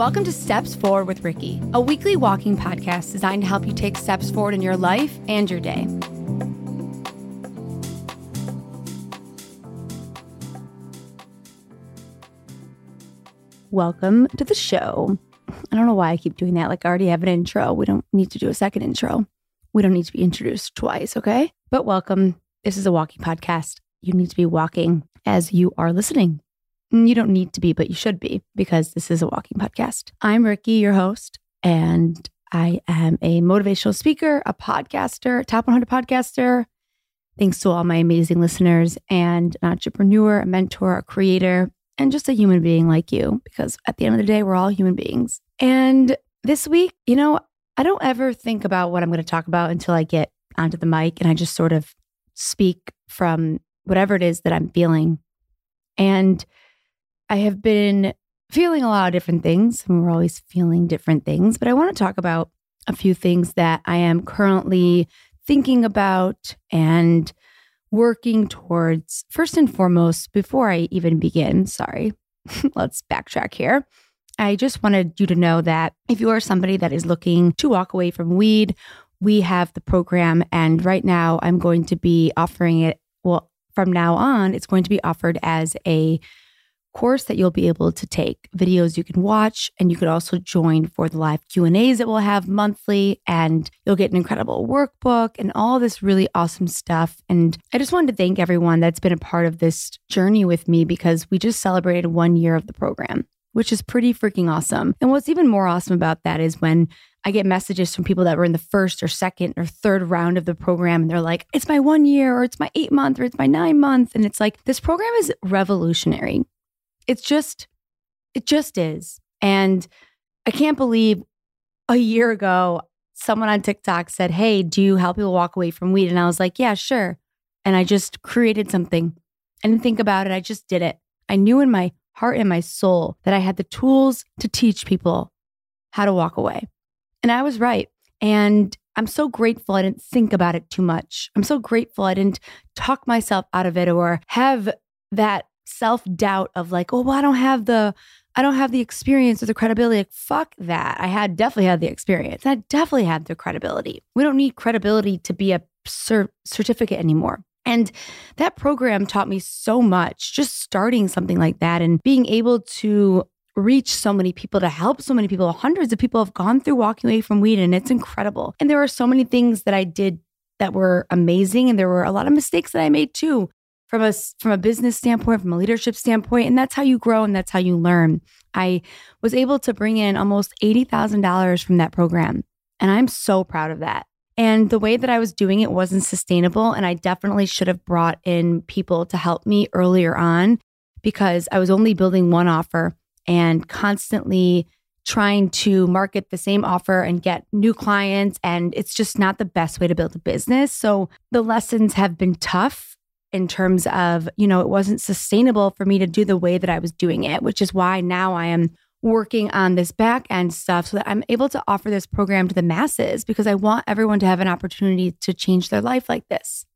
Welcome to Steps Forward with Ricky, a weekly walking podcast designed to help you take steps forward in your life and your day. Welcome to the show. I don't know why I keep doing that. Like, I already have an intro. We don't need to do a second intro. We don't need to be introduced twice, okay? But welcome. This is a walking podcast. You need to be walking as you are listening. You don't need to be, but you should be because this is a walking podcast. I'm Ricky, your host, and I am a motivational speaker, a podcaster, top 100 podcaster. Thanks to all my amazing listeners and an entrepreneur, a mentor, a creator, and just a human being like you, because at the end of the day, we're all human beings. And this week, you know, I don't ever think about what I'm going to talk about until I get onto the mic and I just sort of speak from whatever it is that I'm feeling. And I have been feeling a lot of different things. We're always feeling different things, but I want to talk about a few things that I am currently thinking about and working towards. First and foremost, before I even begin, sorry, let's backtrack here. I just wanted you to know that if you are somebody that is looking to walk away from weed, we have the program. And right now, I'm going to be offering it. Well, from now on, it's going to be offered as a course that you'll be able to take videos you can watch and you could also join for the live q&a's that we'll have monthly and you'll get an incredible workbook and all this really awesome stuff and i just wanted to thank everyone that's been a part of this journey with me because we just celebrated one year of the program which is pretty freaking awesome and what's even more awesome about that is when I get messages from people that were in the first or second or third round of the program, and they're like, it's my one year, or it's my eight month, or it's my nine month. And it's like, this program is revolutionary. It's just, it just is. And I can't believe a year ago, someone on TikTok said, Hey, do you help people walk away from weed? And I was like, Yeah, sure. And I just created something. I didn't think about it. I just did it. I knew in my heart and my soul that I had the tools to teach people how to walk away. And I was right. And I'm so grateful I didn't think about it too much. I'm so grateful I didn't talk myself out of it or have that self doubt of like, oh, well, I don't have the, I don't have the experience or the credibility. Like, fuck that. I had definitely had the experience. I definitely had the credibility. We don't need credibility to be a cert- certificate anymore. And that program taught me so much, just starting something like that and being able to reach so many people, to help so many people. Hundreds of people have gone through walking away from weed, and it's incredible. And there are so many things that I did that were amazing. And there were a lot of mistakes that I made too from a from a business standpoint, from a leadership standpoint, and that's how you grow and that's how you learn. I was able to bring in almost $80,000 from that program, and I'm so proud of that. And the way that I was doing it wasn't sustainable, and I definitely should have brought in people to help me earlier on because I was only building one offer and constantly trying to market the same offer and get new clients and it's just not the best way to build a business. So the lessons have been tough in terms of, you know, it wasn't sustainable for me to do the way that I was doing it, which is why now I am working on this back end stuff so that I'm able to offer this program to the masses because I want everyone to have an opportunity to change their life like this.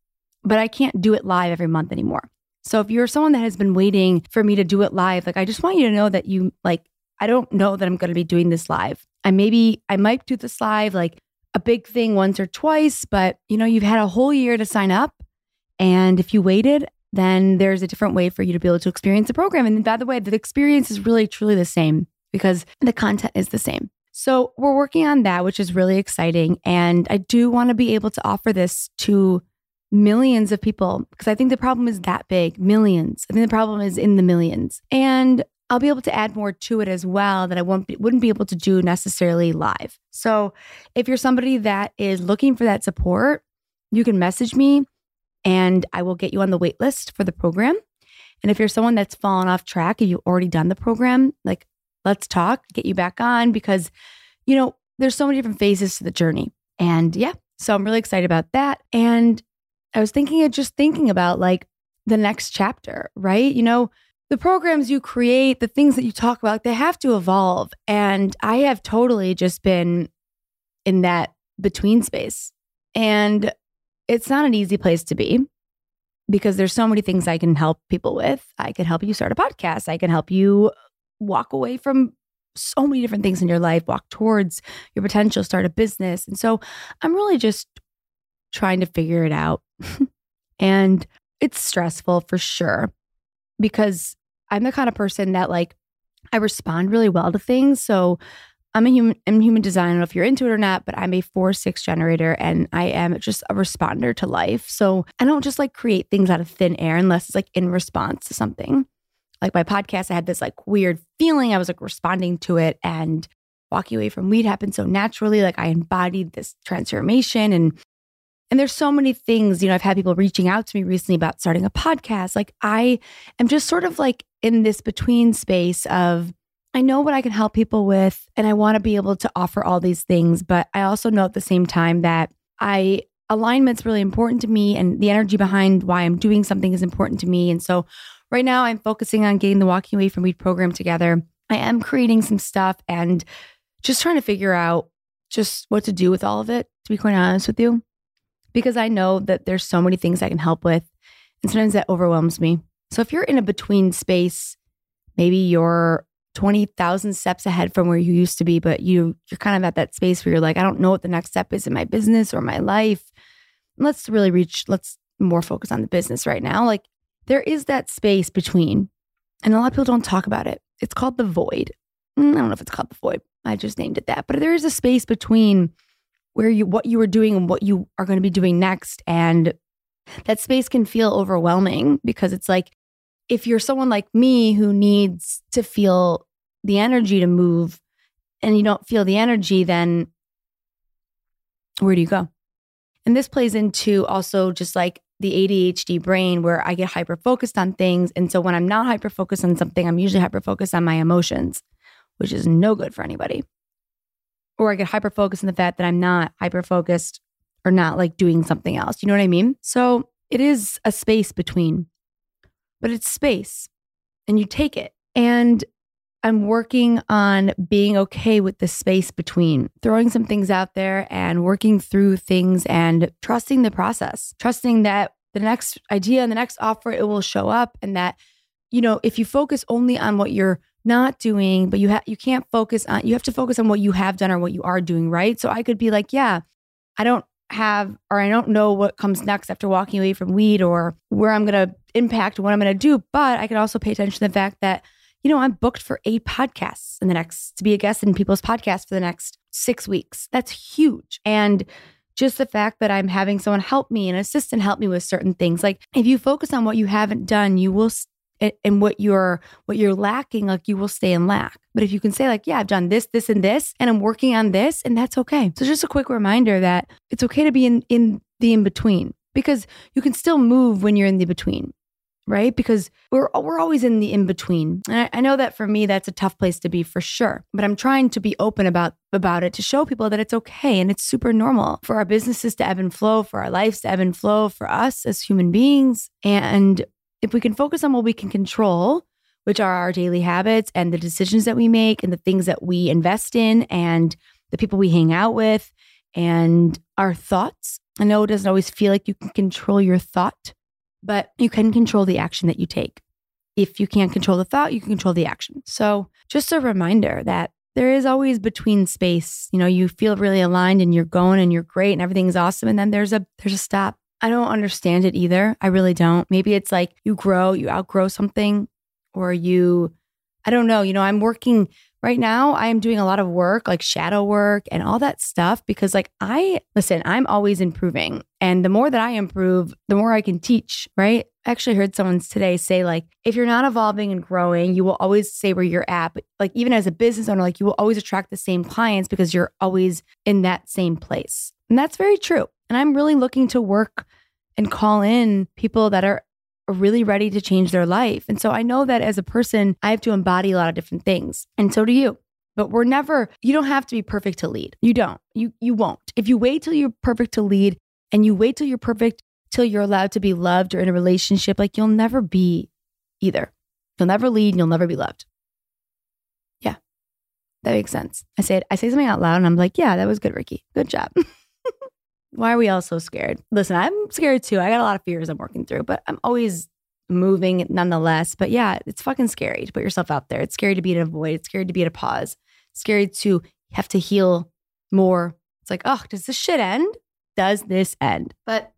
But I can't do it live every month anymore. So if you're someone that has been waiting for me to do it live, like I just want you to know that you like I don't know that I'm going to be doing this live. I maybe I might do this live like a big thing once or twice, but you know, you've had a whole year to sign up and if you waited, then there's a different way for you to be able to experience the program. And by the way, the experience is really truly the same because the content is the same. So we're working on that, which is really exciting. And I do want to be able to offer this to millions of people because I think the problem is that big millions. I think the problem is in the millions. And I'll be able to add more to it as well that I won't be, wouldn't be able to do necessarily live. So if you're somebody that is looking for that support, you can message me and I will get you on the wait list for the program. And if you're someone that's fallen off track and you've already done the program, like let's talk, get you back on because, you know, there's so many different phases to the journey. And yeah, so I'm really excited about that. And I was thinking of just thinking about like the next chapter, right? You know, the programs you create, the things that you talk about, they have to evolve. And I have totally just been in that between space. And it's not an easy place to be because there's so many things I can help people with. I can help you start a podcast. I can help you walk away from so many different things in your life, walk towards your potential, start a business. And so I'm really just trying to figure it out. and it's stressful for sure because I'm the kind of person that like I respond really well to things. So I'm a human I'm human design. I don't know if you're into it or not, but I'm a four six generator and I am just a responder to life. So I don't just like create things out of thin air unless it's like in response to something. Like my podcast, I had this like weird feeling. I was like responding to it and walking away from weed happened so naturally. Like I embodied this transformation and and there's so many things, you know, I've had people reaching out to me recently about starting a podcast. Like I am just sort of like in this between space of I know what I can help people with and I want to be able to offer all these things, but I also know at the same time that I alignment's really important to me and the energy behind why I'm doing something is important to me. And so right now I'm focusing on getting the walking away from weed program together. I am creating some stuff and just trying to figure out just what to do with all of it, to be quite honest with you, because I know that there's so many things I can help with. And sometimes that overwhelms me. So if you're in a between space, maybe you're 20,000 steps ahead from where you used to be, but you you're kind of at that space where you're like, I don't know what the next step is in my business or my life. Let's really reach, let's more focus on the business right now. Like there is that space between, and a lot of people don't talk about it. It's called the void. Mm, I don't know if it's called the void. I just named it that. But there is a space between where you what you were doing and what you are going to be doing next. And that space can feel overwhelming because it's like if you're someone like me who needs to feel the energy to move and you don't feel the energy, then where do you go? And this plays into also just like the ADHD brain where I get hyper focused on things. And so when I'm not hyper focused on something, I'm usually hyper focused on my emotions, which is no good for anybody. Or I get hyper focused on the fact that I'm not hyper focused or not like doing something else. You know what I mean? So it is a space between but it's space and you take it. And I'm working on being okay with the space between throwing some things out there and working through things and trusting the process, trusting that the next idea and the next offer, it will show up. And that, you know, if you focus only on what you're not doing, but you have you can't focus on you have to focus on what you have done or what you are doing, right? So I could be like, yeah, I don't have or I don't know what comes next after walking away from weed or where I'm to impact what I'm going to do, but I can also pay attention to the fact that you know, I'm booked for eight podcasts in the next to be a guest in people's podcasts for the next 6 weeks. That's huge. And just the fact that I'm having someone help me, an assistant help me with certain things. Like if you focus on what you haven't done, you will and what you're what you're lacking like you will stay in lack but if you can say like yeah i've done this this and this and i'm working on this and that's okay so just a quick reminder that it's okay to be in in the in between because you can still move when you're in the between right because we're we're always in the in between and I, I know that for me that's a tough place to be for sure but i'm trying to be open about about it to show people that it's okay and it's super normal for our businesses to ebb and flow for our lives to ebb and flow for us as human beings and if we can focus on what we can control, which are our daily habits and the decisions that we make and the things that we invest in and the people we hang out with and our thoughts. I know it doesn't always feel like you can control your thought, but you can control the action that you take. If you can't control the thought, you can control the action. So, just a reminder that there is always between space. You know, you feel really aligned and you're going and you're great and everything's awesome and then there's a there's a stop I don't understand it either. I really don't. Maybe it's like you grow, you outgrow something, or you, I don't know. You know, I'm working right now. I am doing a lot of work, like shadow work and all that stuff, because like I, listen, I'm always improving. And the more that I improve, the more I can teach, right? I actually heard someone today say, like, if you're not evolving and growing, you will always stay where you're at. But like, even as a business owner, like, you will always attract the same clients because you're always in that same place. And that's very true. And I'm really looking to work and call in people that are really ready to change their life. And so I know that as a person, I have to embody a lot of different things. And so do you. But we're never, you don't have to be perfect to lead. You don't. You you won't. If you wait till you're perfect to lead and you wait till you're perfect till you're allowed to be loved or in a relationship, like you'll never be either. You'll never lead and you'll never be loved. Yeah. That makes sense. I say it, I say something out loud and I'm like, yeah, that was good, Ricky. Good job. Why are we all so scared? Listen, I'm scared too. I got a lot of fears I'm working through, but I'm always moving nonetheless. But yeah, it's fucking scary to put yourself out there. It's scary to be in a void. It's scary to be at a pause. It's scary to have to heal more. It's like, oh, does this shit end? Does this end? But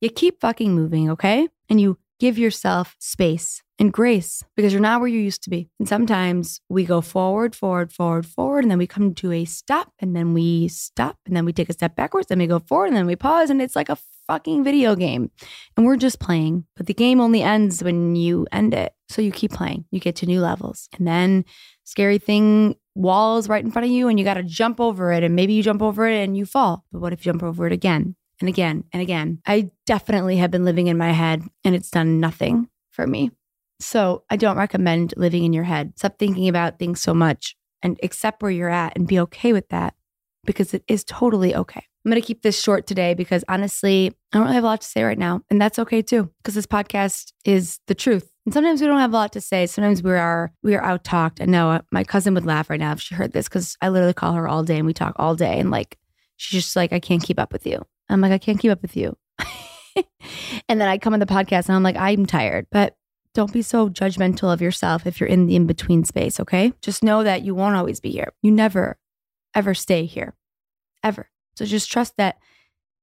you keep fucking moving, okay? And you give yourself space and grace because you're not where you used to be. And sometimes we go forward, forward, forward, forward, and then we come to a stop, and then we stop, and then we take a step backwards, then we go forward, and then we pause, and it's like a fucking video game. And we're just playing, but the game only ends when you end it. So you keep playing, you get to new levels. And then scary thing walls right in front of you and you got to jump over it and maybe you jump over it and you fall. But what if you jump over it again and again and again? I definitely have been living in my head and it's done nothing for me. So I don't recommend living in your head. Stop thinking about things so much and accept where you're at and be okay with that because it is totally okay. I'm going to keep this short today because honestly, I don't really have a lot to say right now. And that's okay too, because this podcast is the truth. And sometimes we don't have a lot to say. Sometimes we are we are out talked. I know uh, my cousin would laugh right now if she heard this because I literally call her all day and we talk all day. And like she's just like, I can't keep up with you. I'm like, I can't keep up with you. and then I come on the podcast and I'm like, I'm tired. But don't be so judgmental of yourself if you're in the in between space, okay? Just know that you won't always be here. You never, ever stay here, ever. So just trust that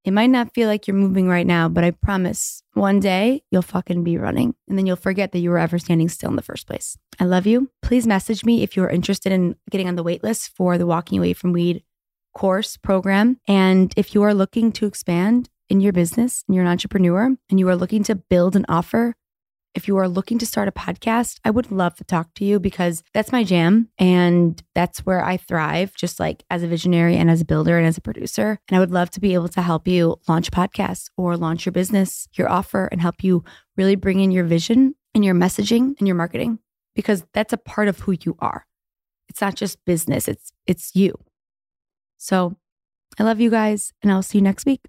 it might not feel like you're moving right now, but I promise one day you'll fucking be running and then you'll forget that you were ever standing still in the first place. I love you. Please message me if you're interested in getting on the wait list for the Walking Away from Weed course program. And if you are looking to expand in your business and you're an entrepreneur and you are looking to build an offer if you are looking to start a podcast, I would love to talk to you because that's my jam and that's where I thrive, just like as a visionary and as a builder and as a producer. And I would love to be able to help you launch a podcast or launch your business, your offer, and help you really bring in your vision and your messaging and your marketing because that's a part of who you are. It's not just business, it's it's you. So I love you guys and I'll see you next week.